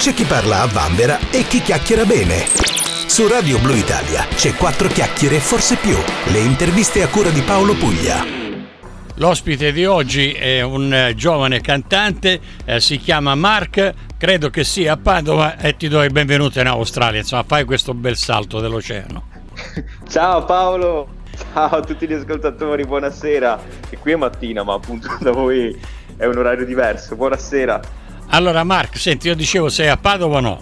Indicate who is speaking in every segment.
Speaker 1: C'è chi parla a vanvera e chi chiacchiera bene. Su Radio Blue Italia c'è quattro chiacchiere e forse più. Le interviste a cura di Paolo Puglia.
Speaker 2: L'ospite di oggi è un eh, giovane cantante, eh, si chiama Mark, credo che sia a Padova e ti do il benvenuto in Australia. Insomma, fai questo bel salto dell'oceano.
Speaker 3: Ciao Paolo, ciao a tutti gli ascoltatori, buonasera. E qui è mattina, ma appunto da voi è un orario diverso. Buonasera.
Speaker 2: Allora Mark, senti, io dicevo sei a Padova o no?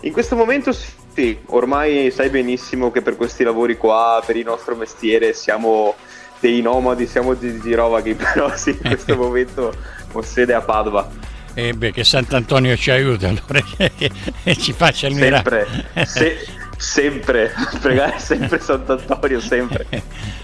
Speaker 3: In questo momento sì, ormai sai benissimo che per questi lavori qua, per il nostro mestiere, siamo dei nomadi, siamo di girovaghi, però sì, in questo momento ho sede a Padova.
Speaker 2: E eh beh, che Sant'Antonio ci aiuta allora e ci faccia il miracolo.
Speaker 3: Sempre, se, sempre, pregare sempre Sant'Antonio, sempre.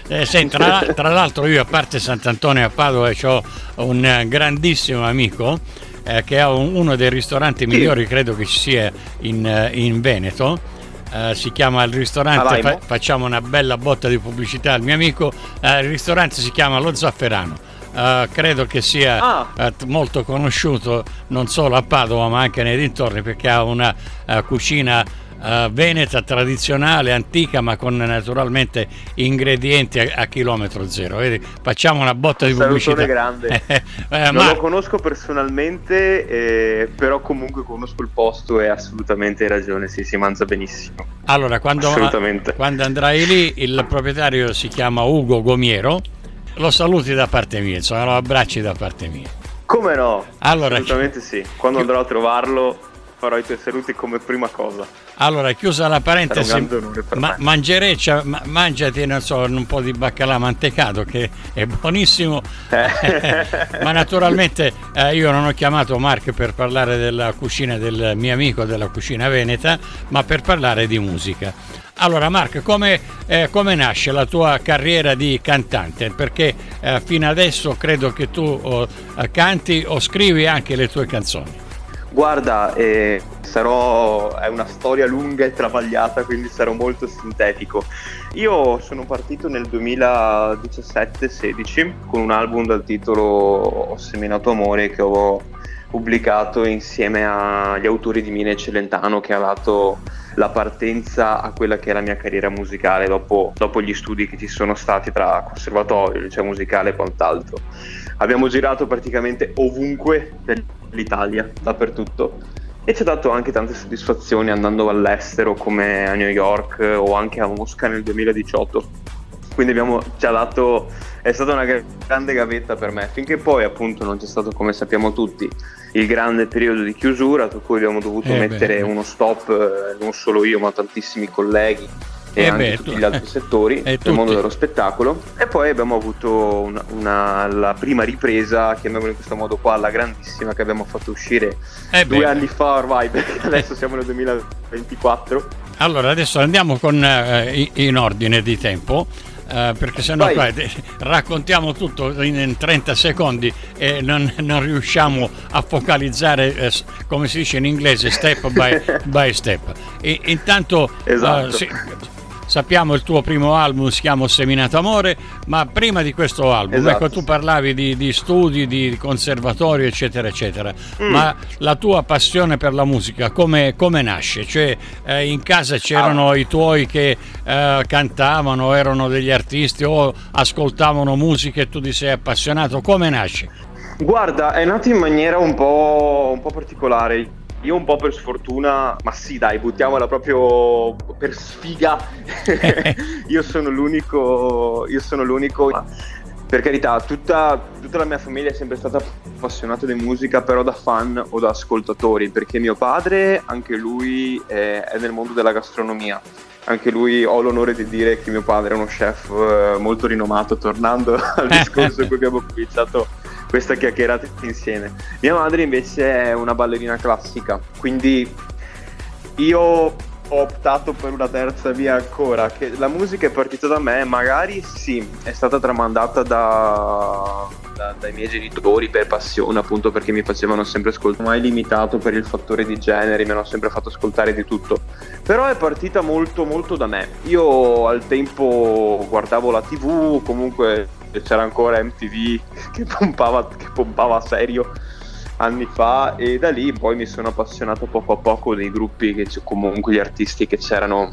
Speaker 2: Eh, senti, tra, tra, l'altro io a parte Sant'Antonio a Padova ho un grandissimo amico eh, che ha un, uno dei ristoranti migliori, sì. credo che ci sia in, eh, in Veneto. Uh, si chiama il ristorante, fa, facciamo una bella botta di pubblicità al mio amico, uh, il ristorante si chiama Lo Zafferano. Uh, credo che sia ah. molto conosciuto non solo a Padova ma anche nei dintorni perché ha una cucina uh, veneta tradizionale, antica, ma con naturalmente ingredienti a, a chilometro zero. Vedi? Facciamo una botta di pubblicità.
Speaker 3: grande. eh, non ma... lo conosco personalmente, eh, però comunque conosco il posto e assolutamente hai ragione, sì, si mangia benissimo.
Speaker 2: Allora, quando, quando andrai lì, il proprietario si chiama Ugo Gomiero. Lo saluti da parte mia, insomma, lo abbracci da parte mia.
Speaker 3: Come no? Allora, Assolutamente sì. Quando andrò a trovarlo farò i tuoi saluti come prima cosa.
Speaker 2: Allora, chiusa la parentesi, ma- mangereccia, ma- mangiati so, un po' di baccalà mantecato che è buonissimo, eh. ma naturalmente eh, io non ho chiamato Mark per parlare della cucina del mio amico della cucina veneta, ma per parlare di musica. Allora Mark, come, eh, come nasce la tua carriera di cantante? Perché eh, fino adesso credo che tu oh, canti o scrivi anche le tue canzoni.
Speaker 3: Guarda, eh, sarò, è una storia lunga e travagliata, quindi sarò molto sintetico. Io sono partito nel 2017-16 con un album dal titolo Ho seminato amore che ho pubblicato insieme agli autori di Mine Celentano che ha dato la partenza a quella che è la mia carriera musicale dopo, dopo gli studi che ci sono stati tra conservatorio, liceo musicale e quant'altro. Abbiamo girato praticamente ovunque per l'Italia, dappertutto. E ci ha dato anche tante soddisfazioni andando all'estero come a New York o anche a Mosca nel 2018. Quindi abbiamo, ci ha dato, è stata una grande gavetta per me, finché poi appunto non c'è stato, come sappiamo tutti, il grande periodo di chiusura, per cui abbiamo dovuto eh mettere beh. uno stop, eh, non solo io ma tantissimi colleghi e eh anche beh, tutti gli altri settori del tutti. mondo dello spettacolo e poi abbiamo avuto una, una, la prima ripresa chiamiamola in questo modo qua la grandissima che abbiamo fatto uscire eh due anni fa ormai perché adesso siamo nel 2024
Speaker 2: allora adesso andiamo con, eh, in ordine di tempo Uh, perché sennò qua, raccontiamo tutto in 30 secondi e non, non riusciamo a focalizzare, eh, come si dice in inglese, step by, by step. E, intanto esatto. uh, sì, sappiamo il tuo primo album si chiama Seminato Amore, ma prima di questo album, esatto. ecco tu parlavi di, di, studi, di conservatorio, eccetera, eccetera, mm. ma la tua passione per la musica come, come nasce? Cioè eh, in casa c'erano ah. i tuoi che eh, cantavano, erano degli artisti o ascoltavano musica e tu ti sei appassionato, come nasce?
Speaker 3: Guarda, è nato in maniera un po', un po particolare. Io un po' per sfortuna, ma sì dai, buttiamola proprio per sfiga. io sono l'unico, io sono l'unico. Per carità, tutta, tutta, la mia famiglia è sempre stata appassionata di musica, però da fan o da ascoltatori, perché mio padre, anche lui, è, è nel mondo della gastronomia anche lui ho l'onore di dire che mio padre è uno chef eh, molto rinomato, tornando al discorso in cui abbiamo cominciato questa chiacchierata insieme. Mia madre invece è una ballerina classica, quindi io ho optato per una terza via ancora, che la musica è partita da me, magari sì, è stata tramandata da, da, dai miei genitori per passione, appunto perché mi facevano sempre ascoltare, mai limitato per il fattore di genere, mi hanno sempre fatto ascoltare di tutto. Però è partita molto molto da me. Io al tempo guardavo la TV, comunque c'era ancora MTV che pompava, che pompava serio anni fa e da lì poi mi sono appassionato poco a poco dei gruppi che comunque gli artisti che c'erano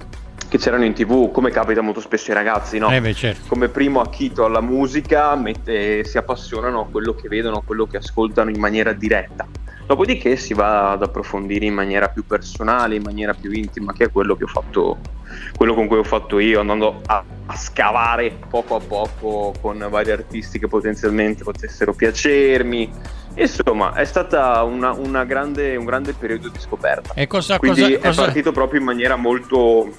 Speaker 3: che c'erano in tv, come capita molto spesso ai ragazzi, no?
Speaker 2: Eh beh, certo.
Speaker 3: Come primo acchito alla musica, mette, si appassionano a quello che vedono, a quello che ascoltano in maniera diretta. Dopodiché si va ad approfondire in maniera più personale, in maniera più intima, che è quello che ho fatto, quello con cui ho fatto io, andando a, a scavare poco a poco con vari artisti che potenzialmente potessero piacermi. Insomma, è stato un grande periodo di scoperta.
Speaker 2: E cosa,
Speaker 3: Quindi
Speaker 2: cosa,
Speaker 3: è
Speaker 2: cosa...
Speaker 3: partito proprio in maniera molto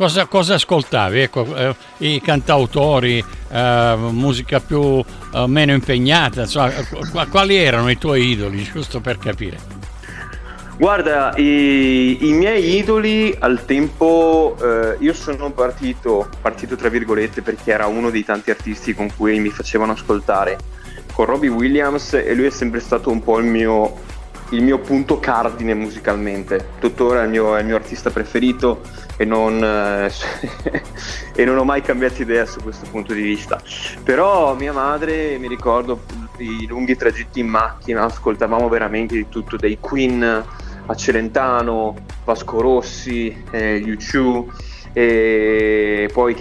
Speaker 2: Cosa, cosa, ascoltavi? Ecco, eh, I cantautori, eh, musica più eh, meno impegnata, insomma, quali erano i tuoi idoli, giusto per capire?
Speaker 3: Guarda, i, i miei idoli al tempo, eh, io sono partito, partito tra virgolette perché era uno dei tanti artisti con cui mi facevano ascoltare, con Robbie Williams e lui è sempre stato un po' il mio, il mio punto cardine musicalmente, tuttora è il mio, è il mio artista preferito e non, eh, e non ho mai cambiato idea su questo punto di vista. Però mia madre, mi ricordo i lunghi tragitti in macchina, ascoltavamo veramente di tutto, dai Queen a Vasco Rossi, eh, U2 e poi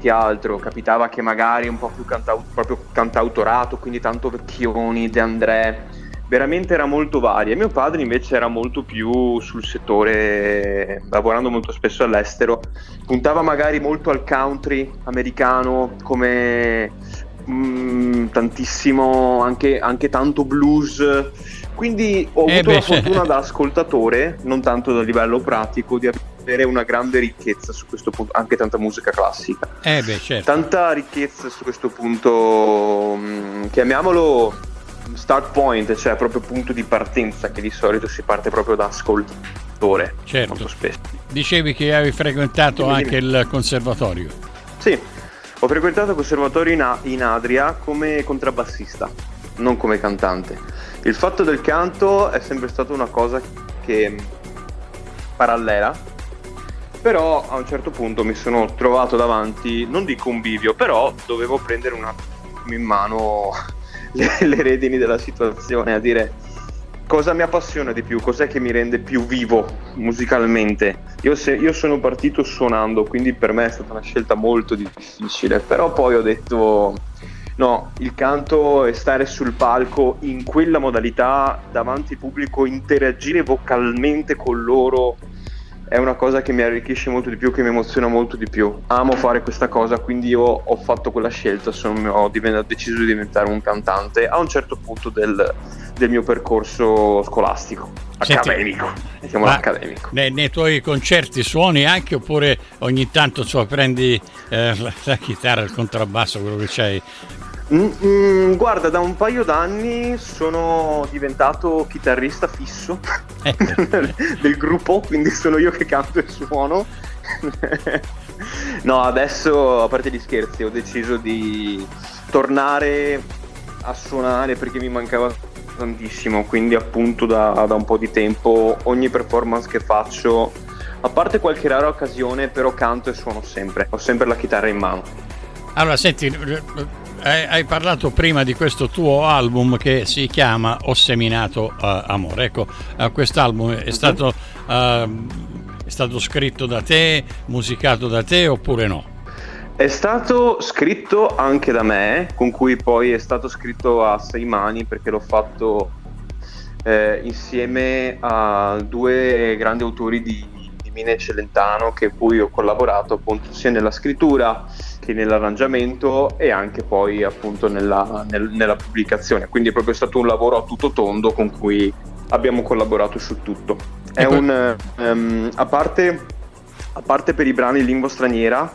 Speaker 3: che altro, capitava che magari un po' più cantau- proprio cantautorato, quindi tanto vecchioni, De André, veramente era molto varia. Mio padre invece era molto più sul settore, lavorando molto spesso all'estero, puntava magari molto al country americano come mm, tantissimo, anche, anche, tanto blues. Quindi ho eh avuto beh, la fortuna da ascoltatore, non tanto da livello pratico, di avere una grande ricchezza su questo punto, anche tanta musica classica.
Speaker 2: Eh beh, certo.
Speaker 3: Tanta ricchezza su questo punto, mm, chiamiamolo start point, cioè proprio punto di partenza, che di solito si parte proprio da ascoltatore.
Speaker 2: Certo.
Speaker 3: Molto spesso.
Speaker 2: Dicevi che hai frequentato dimmi, anche dimmi. il conservatorio.
Speaker 3: Sì, ho frequentato il conservatorio in, in Adria come contrabbassista, non come cantante. Il fatto del canto è sempre stata una cosa che parallela, però a un certo punto mi sono trovato davanti, non dico un bivio, però dovevo prendere un attimo in mano le, le redini della situazione, a dire cosa mi appassiona di più, cos'è che mi rende più vivo musicalmente. Io, se, io, sono partito suonando, quindi per me è stata una scelta molto difficile, però poi ho detto no, il canto e stare sul palco in quella modalità davanti al pubblico, interagire vocalmente con loro è una cosa che mi arricchisce molto di più, che mi emoziona molto di più. Amo fare questa cosa, quindi io ho fatto quella scelta, sono, ho, divent- deciso di diventare un cantante a un certo punto del, del mio percorso scolastico, Senti, accademico. accademico.
Speaker 2: Nei, nei, tuoi concerti suoni anche oppure ogni tanto cioè, prendi eh, la, la chitarra, il contrabbasso, quello che c'hai
Speaker 3: Mm, mm, guarda, da un paio d'anni sono diventato chitarrista fisso del gruppo, quindi sono io che canto e suono. no, adesso, a parte gli scherzi, ho deciso di tornare a suonare perché mi mancava tantissimo, quindi appunto da, da un po' di tempo ogni performance che faccio, a parte qualche rara occasione, però canto e suono sempre, ho sempre la chitarra in mano.
Speaker 2: Allora, senti, hai, hai, parlato prima di questo tuo album che si chiama Ho seminato uh, amore. Ecco, uh, quest'album è stato, uh, è stato scritto da te, musicato da te oppure no?
Speaker 3: È stato scritto anche da me, con cui poi è stato scritto a sei mani perché l'ho fatto eh, insieme a due grandi autori di, di Mine Celentano che cui ho collaborato appunto sia nella scrittura che nell'arrangiamento e anche poi appunto nella, nel, nella pubblicazione. Quindi è proprio stato un lavoro a tutto tondo con cui abbiamo collaborato su tutto. È un, um, a, parte, a parte per i brani in lingua straniera,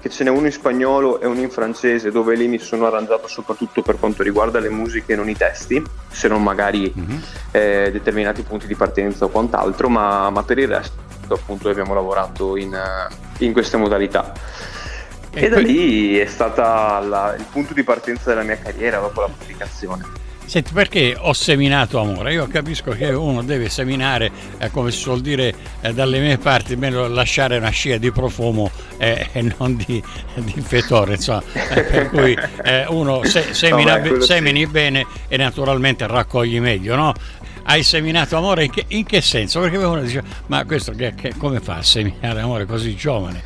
Speaker 3: che ce n'è uno in spagnolo e uno in francese dove lì mi sono arrangiato soprattutto per quanto riguarda le musiche e non i testi, se non magari mm-hmm. eh, determinati punti di partenza o quant'altro, ma, ma, per il resto appunto abbiamo lavorato in, in queste modalità. E, e da lì è stato il punto di partenza della mia carriera dopo la pubblicazione.
Speaker 2: Senti, perché ho seminato amore? Io capisco che uno deve seminare, eh, come si suol dire eh, dalle mie parti, meglio lasciare una scia di profumo eh, e non di, di fetore, insomma. Eh, per cui eh, uno se, semina, no, semini sì. bene e naturalmente raccogli meglio, no? Hai seminato amore in che, in che senso? Perché uno dice, ma questo che, che, come fa a seminare amore così giovane?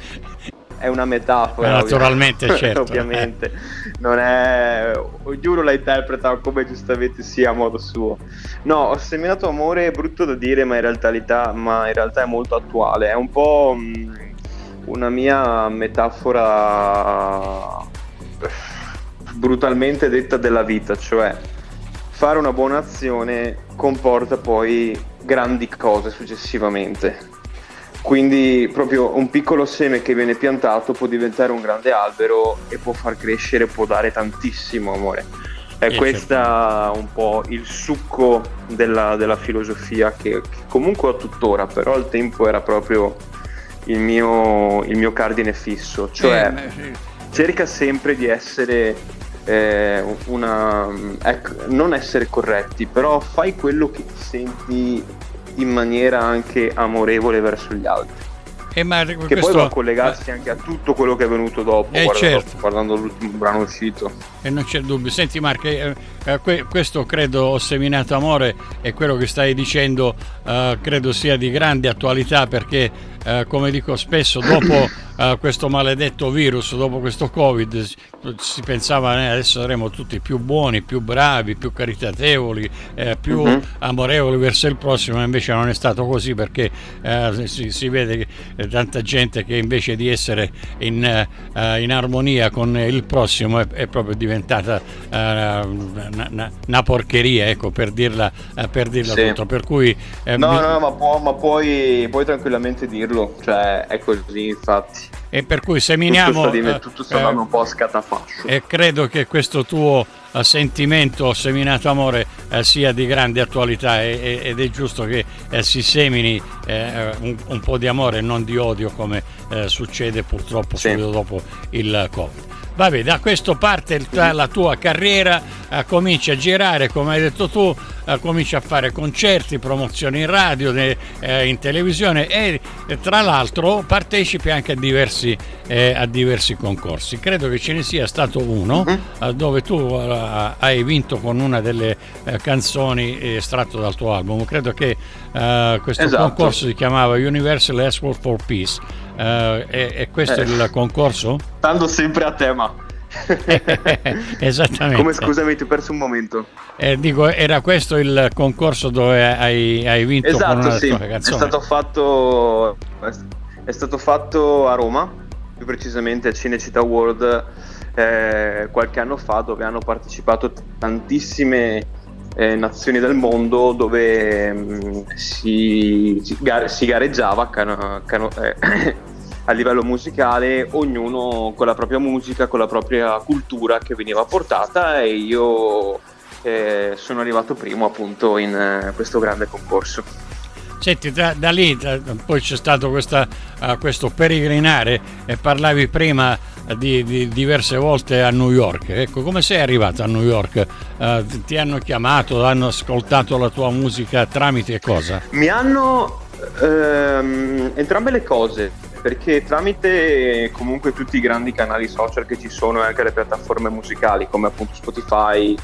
Speaker 3: È una metafora.
Speaker 2: Eh, naturalmente, ovviamente. certo.
Speaker 3: ovviamente. Non è... Ognuno la interpreta come giustamente sia a modo suo. No, ho seminato amore, è brutto da dire, ma in realtà, ma in realtà è molto attuale. È un po' mm, una mia metafora brutalmente detta della vita, cioè fare una buona azione comporta poi grandi cose successivamente quindi proprio un piccolo seme che viene piantato può diventare un grande albero e può far crescere, può dare tantissimo amore. È e questo certo. un po' il succo della, della filosofia che, che, comunque ho tuttora, però al tempo era proprio il mio, il mio cardine fisso. Cioè eh, cerca sempre di essere eh, una, ecco, non essere corretti, però fai quello che ti senti in maniera anche amorevole verso gli altri.
Speaker 2: Eh, ma
Speaker 3: che questo... poi va a collegarsi anche a tutto quello che è venuto dopo,
Speaker 2: eh,
Speaker 3: guardando,
Speaker 2: certo.
Speaker 3: guardando l'ultimo brano uscito.
Speaker 2: E non c'è dubbio. Senti Marco, eh, eh, que- questo credo ho seminato amore e quello che stai dicendo eh, credo sia di grande attualità perché eh, come dico spesso, dopo uh, questo maledetto virus, dopo questo Covid, si pensava eh, adesso saremo tutti più buoni, più bravi, più caritatevoli, eh, più uh-huh. amorevoli verso il prossimo, invece non è stato così perché eh, si, si, vede che eh, tanta gente che invece di essere in, in armonia con il prossimo è, è proprio diventata una, una, porcheria, ecco, per dirla, per dirla sì. tutto. Per cui,
Speaker 3: no, mi... no, ma, può, ma puoi, puoi tranquillamente dirlo cioè è così infatti.
Speaker 2: E per cui seminiamo...
Speaker 3: Tutto sta, tutto sta eh, un po' a scatafascio.
Speaker 2: E credo che questo tuo uh, sentimento seminato amore uh, sia di grande attualità e, ed è giusto che uh, si semini un, un, po' di amore e non di odio come succede purtroppo sì. subito dopo il Covid. Vabbè, da questo parte la tua carriera, eh, cominci a girare, come hai detto tu, eh, cominci a fare concerti, promozioni in radio, eh, in televisione e tra l'altro partecipi anche a diversi, eh, a diversi, concorsi. Credo che ce ne sia stato uno uh-huh. dove tu eh, hai vinto con una delle canzoni estratto dal tuo album. Credo che questo esatto. concorso si chiamava Universal Escort for Peace. Uh, e, e, questo eh. è il concorso?
Speaker 3: Stando sempre a tema.
Speaker 2: Esattamente.
Speaker 3: Come scusami, ti ho perso un momento.
Speaker 2: Eh, dico, era questo il concorso dove hai, hai vinto
Speaker 3: esatto, sì. È stato, fatto, è stato fatto a Roma, più precisamente a Cinecittà World eh, qualche anno fa, dove hanno partecipato tantissime eh, nazioni del mondo dove mh, mm, si, si, gare, si, gareggiava cano, cano, eh, a livello musicale, ognuno con la propria musica, con la propria cultura che veniva portata e io eh, sono arrivato primo appunto in eh, questo grande concorso.
Speaker 2: Senti, da, da lì da, poi c'è stato questa, uh, questo peregrinare e parlavi prima di, di, diverse volte a New York. Ecco, come sei arrivato a New York? Uh, ti hanno chiamato, hanno ascoltato la tua musica tramite cosa?
Speaker 3: Mi hanno ehm, entrambe le cose, perché tramite comunque tutti i grandi canali social che ci sono e anche le piattaforme musicali come appunto Spotify,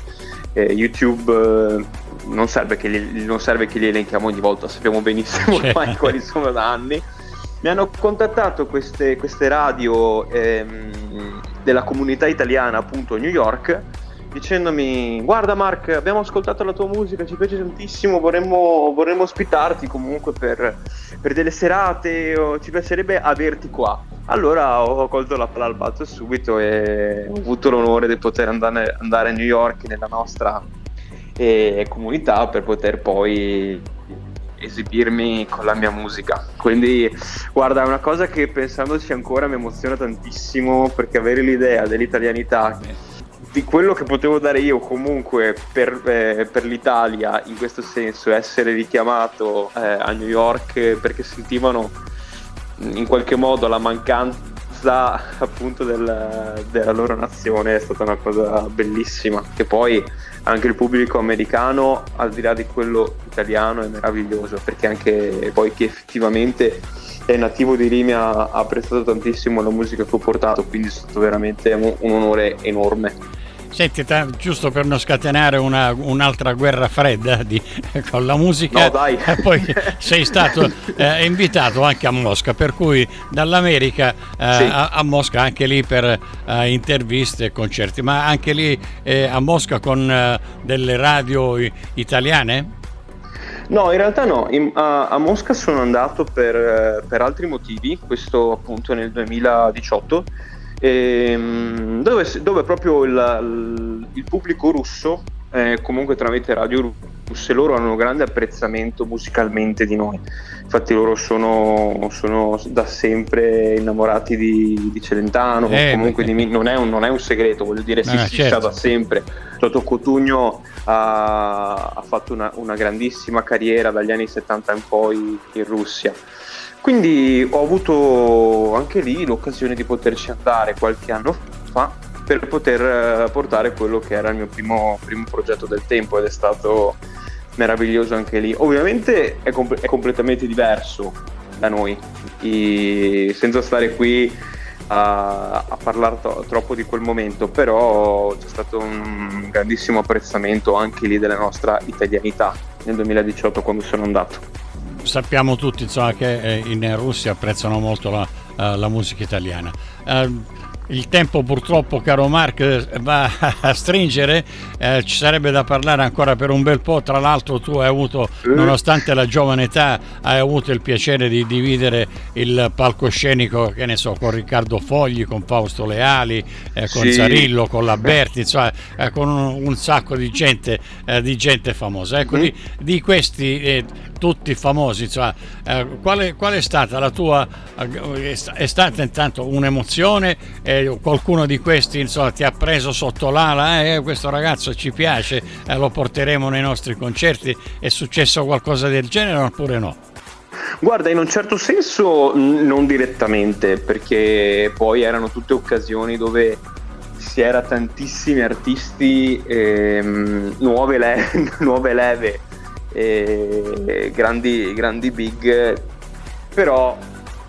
Speaker 3: eh, YouTube. Eh, non serve, che li, non serve che li elenchiamo ogni volta, sappiamo benissimo ormai quali sono da anni mi hanno contattato queste, queste radio ehm, della comunità italiana appunto New York dicendomi guarda Mark abbiamo ascoltato la tua musica ci piace tantissimo vorremmo, vorremmo ospitarti comunque per, per delle serate o ci piacerebbe averti qua. Allora ho colto la palla al balzo subito e ho avuto l'onore di poter andare, andare a New York nella nostra eh, comunità per poter poi esibirmi con la mia musica. Quindi, guarda, è una cosa che pensandoci ancora mi emoziona tantissimo perché avere l'idea dell'italianità, di quello che potevo dare io comunque per, eh, per l'Italia in questo senso, essere richiamato eh, a New York perché sentivano in qualche modo la mancanza appunto del, della loro nazione è stata una cosa bellissima che poi anche il pubblico americano, al di là di quello italiano, è meraviglioso, perché anche poi chi effettivamente è nativo di Rimini ha apprezzato tantissimo la musica che ho portato, quindi è stato veramente un, un onore enorme.
Speaker 2: Senti, giusto per non scatenare una, un'altra guerra fredda di, con la musica,
Speaker 3: no, dai.
Speaker 2: poi sei stato eh, invitato anche a Mosca, per cui dall'America eh, sì. a, a, Mosca anche lì per eh, interviste e concerti, ma anche lì eh, a Mosca con eh, delle radio italiane?
Speaker 3: No, in realtà no, in, a, a, Mosca sono andato per, eh, per altri motivi, questo appunto nel 2018 ehm, dove, dove, proprio il, il pubblico russo, eh, comunque tramite radio russe, loro hanno un grande apprezzamento musicalmente di noi. Infatti loro sono, sono da sempre innamorati di, di Celentano, eh, comunque di, non, è un, non, è un, segreto, voglio dire, si, eh, si certo. sa da sempre. Toto Cotugno ha, ha fatto una, una grandissima carriera dagli anni 70 in poi in Russia. Quindi ho avuto anche lì l'occasione di poterci andare qualche anno fa per poter eh, portare quello che era il mio primo, primo progetto del tempo ed è stato meraviglioso anche lì. Ovviamente è, com- è completamente diverso da noi, I, senza stare qui a, a parlare to- troppo di quel momento, però c'è stato un grandissimo apprezzamento anche lì della nostra italianità nel 2018 quando sono andato
Speaker 2: sappiamo tutti insomma, che eh, in Russia apprezzano molto la, uh, la musica italiana. Uh, il tempo purtroppo, caro Mark, va a stringere, eh, ci sarebbe da parlare ancora per un bel po', tra l'altro tu hai avuto, nonostante la giovane età, hai avuto il piacere di dividere il palcoscenico, che ne so, con Riccardo Fogli, con Fausto Leali, eh, con sì. Zarillo, con Laberti, insomma, eh, con un, un, sacco di gente, eh, di gente famosa. Ecco, mm. di, di, questi eh, tutti famosi, insomma, eh, qual, qual, è stata la tua, è stata intanto un'emozione? qualcuno di questi insomma, ti ha preso sotto l'ala, eh, questo ragazzo ci piace, eh, lo porteremo nei nostri concerti, è successo qualcosa del genere oppure no?
Speaker 3: Guarda, in un certo senso non direttamente, perché poi erano tutte occasioni dove si era tantissimi artisti, ehm, nuove, le- nuove, leve, eh, grandi, grandi big, però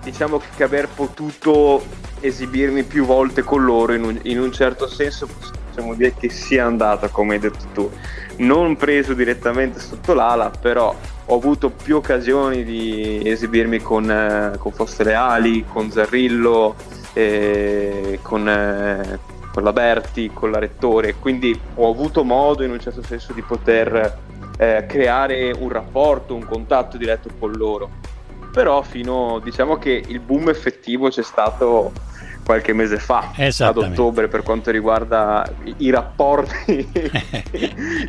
Speaker 3: diciamo che aver potuto esibirmi più volte con loro in un, in un certo senso possiamo dire che sia andata come hai detto tu. Non preso direttamente sotto l'ala però ho avuto più occasioni di esibirmi con, eh, con Foste Leali, con Zarrillo, eh, con, eh, con la Berti, con la Rettore, quindi ho avuto modo in un certo senso di poter eh, creare un rapporto, un contatto diretto con loro. Però fino, diciamo che il boom effettivo c'è stato qualche mese fa, ad ottobre, per quanto riguarda i rapporti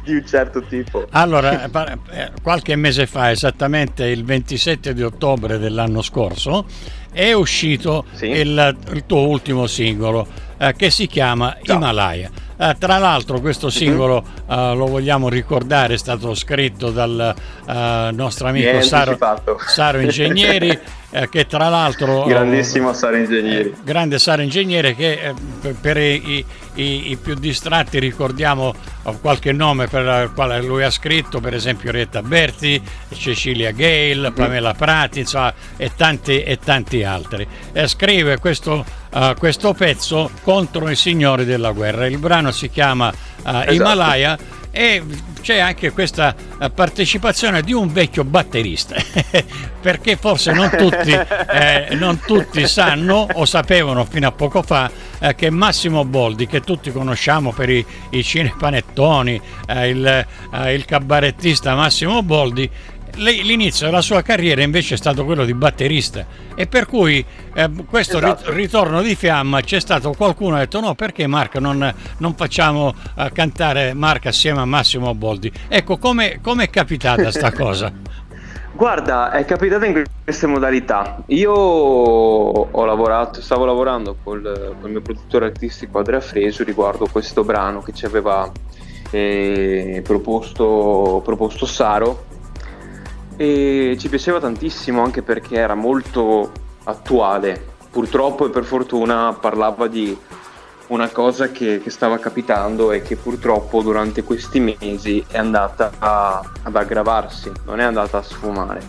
Speaker 3: di un certo tipo.
Speaker 2: Allora, eh, qualche mese fa, esattamente il 27 di ottobre dell'anno scorso, è uscito sì. il, il, tuo ultimo singolo eh, che si chiama Ciao. Himalaya. Uh, tra l'altro questo mhm. singolo uh, lo vogliamo ricordare, è stato scritto dal uh, nostro amico Saro, Saro Ingegneri eh, che tra l'altro...
Speaker 3: Grandissimo Sara Ingegneri.
Speaker 2: Eh, grande Sara Ingegneri che eh, per, i, i, i, più distratti ricordiamo eh, qualche nome per il quale lui ha scritto, per esempio Rietta Berti, Cecilia Gale, mm. Pamela Prati, insomma, e tanti, e tanti altri. Scrive questo, uh, questo pezzo contro i signori della guerra. Il brano si chiama uh, esatto. Himalaya e c'è anche questa eh, partecipazione di un vecchio batterista perché forse non tutti, eh, non tutti, sanno o sapevano fino a poco fa eh, che Massimo Boldi che tutti conosciamo per i, i cinepanettoni eh, il, eh, il cabarettista Massimo Boldi l'inizio della sua carriera invece è stato quello di batterista e per cui eh, questo esatto. ritorno di fiamma c'è stato qualcuno che ha detto no perché Mark non, non facciamo uh, cantare Mark assieme a Massimo Boldi ecco come è capitata sta cosa
Speaker 3: Guarda, è capitata in queste modalità. Io ho lavorato, stavo lavorando col, con il mio produttore artistico Andrea Fresu riguardo questo brano che ci aveva eh, proposto, proposto Saro e ci piaceva tantissimo anche perché era molto attuale. Purtroppo e per fortuna parlava di una cosa che, che, stava capitando e che purtroppo durante questi mesi è andata a, ad aggravarsi, non è andata a sfumare.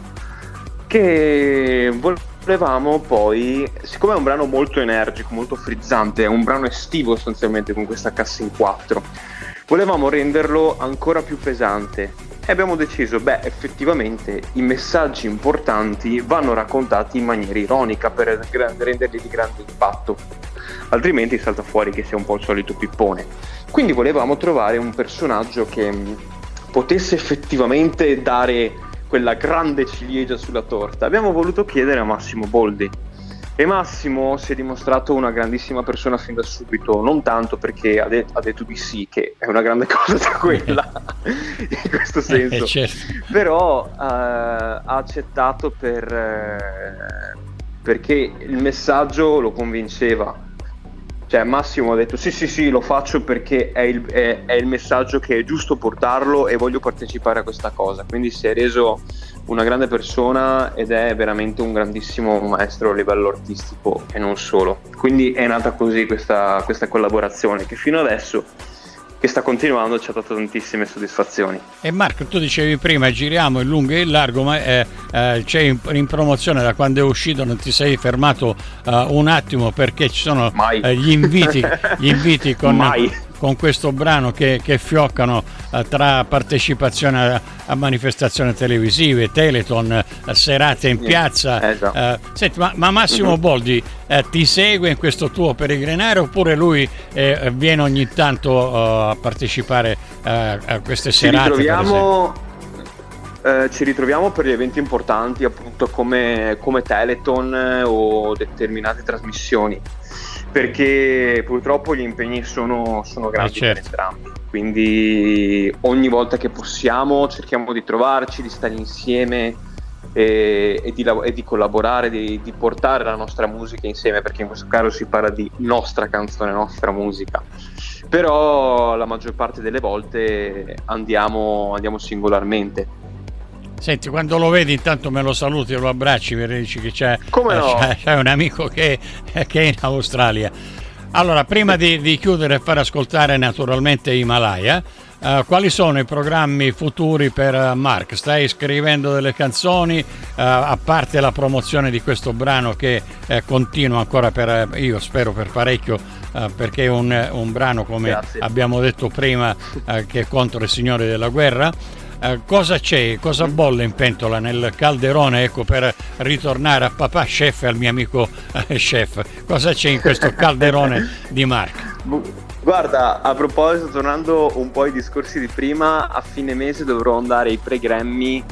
Speaker 3: Che volevamo poi, siccome è un brano molto energico, molto frizzante, è un brano estivo sostanzialmente con questa cassa in quattro, volevamo renderlo ancora più pesante e abbiamo deciso, beh, effettivamente i messaggi importanti vanno raccontati in maniera ironica per renderli di grande impatto altrimenti salta fuori che sia un po' il solito pippone. Quindi volevamo trovare un personaggio che mm, potesse effettivamente dare quella grande ciliegia sulla torta. Abbiamo voluto chiedere a Massimo Boldi. E Massimo si è dimostrato una grandissima persona fin da subito, non tanto perché ha, de- ha detto di sì, che è una grande cosa quella, in questo eh, senso, certo. però uh, ha accettato per, uh, perché il messaggio lo convinceva cioè Massimo ha detto sì sì sì lo faccio perché è il, è, è il, messaggio che è giusto portarlo e voglio partecipare a questa cosa. Quindi si è reso una grande persona ed è veramente un grandissimo maestro a livello artistico e non solo. Quindi è nata così questa, questa collaborazione che fino adesso che sta continuando ci ha dato tantissime soddisfazioni.
Speaker 2: E Marco, tu dicevi prima giriamo in lungo e in largo, ma eh, eh, c'è in, in, promozione da quando è uscito, non ti sei fermato uh, un attimo perché ci sono eh, gli inviti, gli inviti con, con questo brano che, che fioccano eh, tra partecipazione a, a, manifestazioni televisive, Teleton, eh, serate in piazza. Esatto. Eh, senti, ma, ma, Massimo uh-huh. Boldi eh, ti segue in questo tuo peregrinare oppure lui eh, viene ogni tanto eh, a partecipare a queste serate?
Speaker 3: Ci ritroviamo, ci ritroviamo per gli eventi importanti appunto come, come Teleton o determinate trasmissioni perché purtroppo gli impegni sono, sono grandi eh certo. per entrambi. Quindi ogni volta che possiamo cerchiamo di trovarci, di stare insieme e, e, di, e di, collaborare, di, di, portare la nostra musica insieme, perché in questo caso si parla di nostra canzone, nostra musica. Però la maggior parte delle volte andiamo, andiamo singolarmente
Speaker 2: Senti, quando lo vedi intanto me lo saluti e lo abbracci per dici che c'è,
Speaker 3: Come no?
Speaker 2: c'è, c'è un amico che, che, è in Australia. Allora, prima di, di, chiudere e far ascoltare naturalmente Himalaya, uh, quali sono i programmi futuri per uh, Mark? Stai scrivendo delle canzoni, uh, a parte la promozione di questo brano che continua ancora per, io spero per parecchio, perché è un, un, brano, come Grazie. abbiamo detto prima, che è contro il Signore della Guerra. Eh, cosa c'è, cosa bolle in pentola nel calderone, ecco, per ritornare a papà chef e al mio amico eh, chef? Cosa c'è in questo calderone di Mark?
Speaker 3: Guarda, a proposito, tornando un po' ai discorsi di prima, a fine mese dovrò andare ai pre-Grammy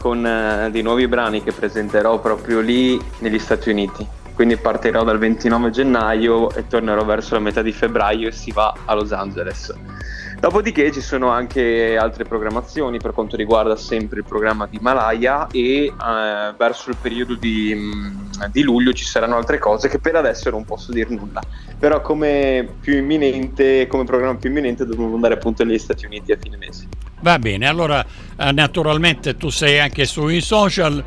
Speaker 3: con eh, dei nuovi brani che presenterò proprio lì negli Stati Uniti. Quindi partirò dal 29 gennaio e tornerò verso la metà di febbraio e si va a Los Angeles. Dopodiché ci sono anche altre programmazioni per quanto riguarda sempre il programma di Malaya e eh, verso il periodo di, mm, di, luglio ci saranno altre cose che per adesso non posso dire nulla. Però come più imminente, come programma più imminente dovremo andare appunto negli Stati Uniti a fine mese.
Speaker 2: Va bene, allora eh, naturalmente tu sei anche sui social.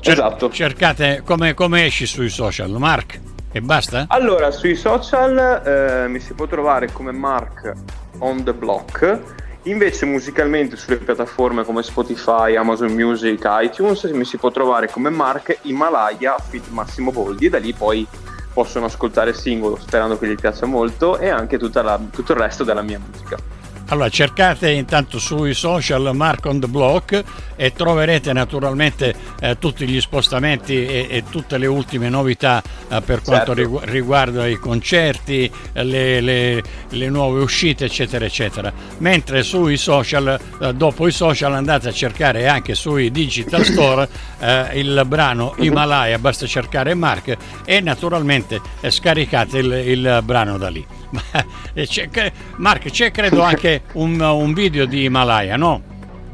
Speaker 3: Cer- esatto.
Speaker 2: Cercate come, come esci sui social, Mark? E basta?
Speaker 3: Allora, sui social eh, mi si può trovare come Mark on the block. Invece musicalmente sulle piattaforme come Spotify, Amazon Music, iTunes mi si può trovare come Mark Himalaya Fit Massimo Boldi e da lì poi possono ascoltare il singolo sperando che gli piaccia molto e anche la, tutto il resto della mia musica.
Speaker 2: Allora cercate intanto sui social Mark on the Block e troverete naturalmente eh, tutti gli spostamenti e, e, tutte le ultime novità eh, per quanto certo. riguarda i concerti, le, le, le, nuove uscite eccetera eccetera. Mentre sui social, eh, dopo i social andate a cercare anche sui digital store eh, il brano Himalaya, basta cercare Mark e naturalmente eh, scaricate il, il brano da lì. c'è, Mark, c'è credo anche un, un, video di Himalaya, no?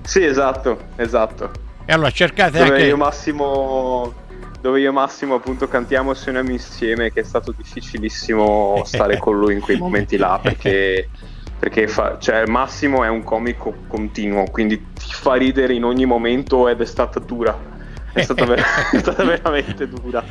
Speaker 3: Sì, esatto, esatto.
Speaker 2: E allora cercate
Speaker 3: dove
Speaker 2: anche...
Speaker 3: Io Massimo, dove io Massimo appunto cantiamo e suoniamo insieme, che è stato difficilissimo stare con lui in quei momenti là, perché, perché fa, cioè, Massimo è un comico continuo, quindi ti fa ridere in ogni momento ed è stata dura è stata, ver- è stata veramente dura,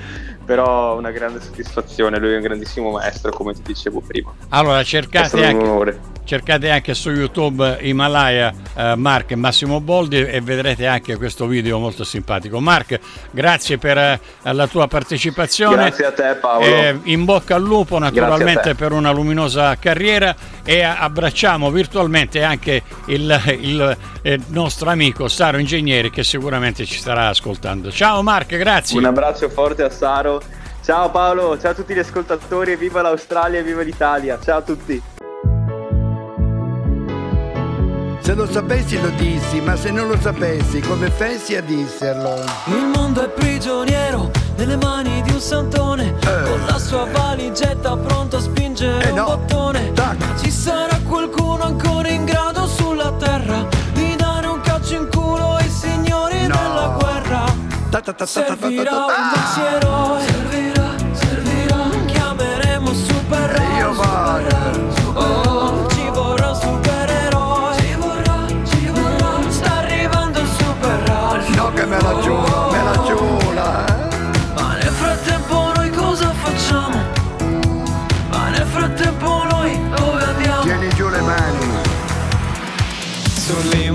Speaker 3: però una grande soddisfazione, lui è un grandissimo maestro come ti dicevo prima.
Speaker 2: Allora cercate anche, cercate anche su YouTube Himalaya eh, Mark Massimo Boldi e vedrete anche questo video molto simpatico. Mark, grazie per eh, la tua partecipazione.
Speaker 3: Grazie a te Paolo.
Speaker 2: Eh, in bocca al lupo naturalmente per una luminosa carriera e abbracciamo virtualmente anche il, il, il eh, nostro amico Saro Ingegneri che sicuramente ci starà ascoltando. Ciao Mark, grazie.
Speaker 3: Un abbraccio forte a Saro. Ciao Paolo, ciao a tutti gli ascoltatori, viva l'Australia e viva l'Italia. Ciao a tutti.
Speaker 4: Se lo sapessi lo dissi, ma se non lo sapessi, come fessi a disserlo?
Speaker 5: Il mondo è prigioniero nelle mani di un santone, eh. con la sua valigetta pronto a spingere eh no. un bottone. Tac. Ci sarà qualcuno ancora in grado sulla terra di dare un calcio in culo ai signori no. della guerra. Ta ta ta servirà un ex servirà, servirà, chiameremo super Io super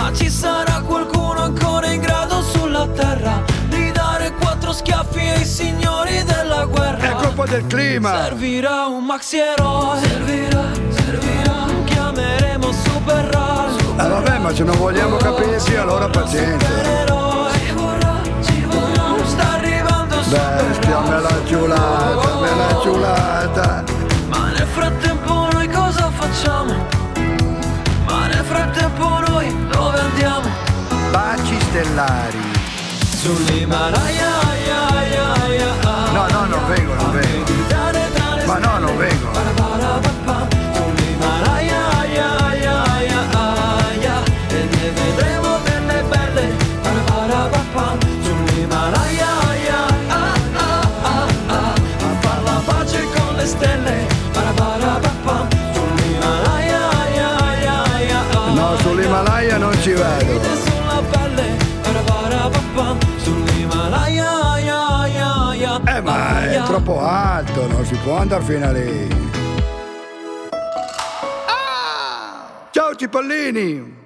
Speaker 5: ma ci sarà qualcuno ancora in grado sulla terra di dare quattro schiaffi ai signori della guerra?
Speaker 4: È colpa del clima.
Speaker 5: Servirà un maxi eroe. Servirà, servirà. Chiameremo super raro
Speaker 4: eh vabbè ma se non vogliamo capirsi allora pazienza.
Speaker 5: Ci vorrà, ci vorrà. Sta Sull'Himalaya
Speaker 4: No, no, non vengo, non vengo. Ma no, non vengo troppo alto, non si può andare fino a lì. Ciao cipollini!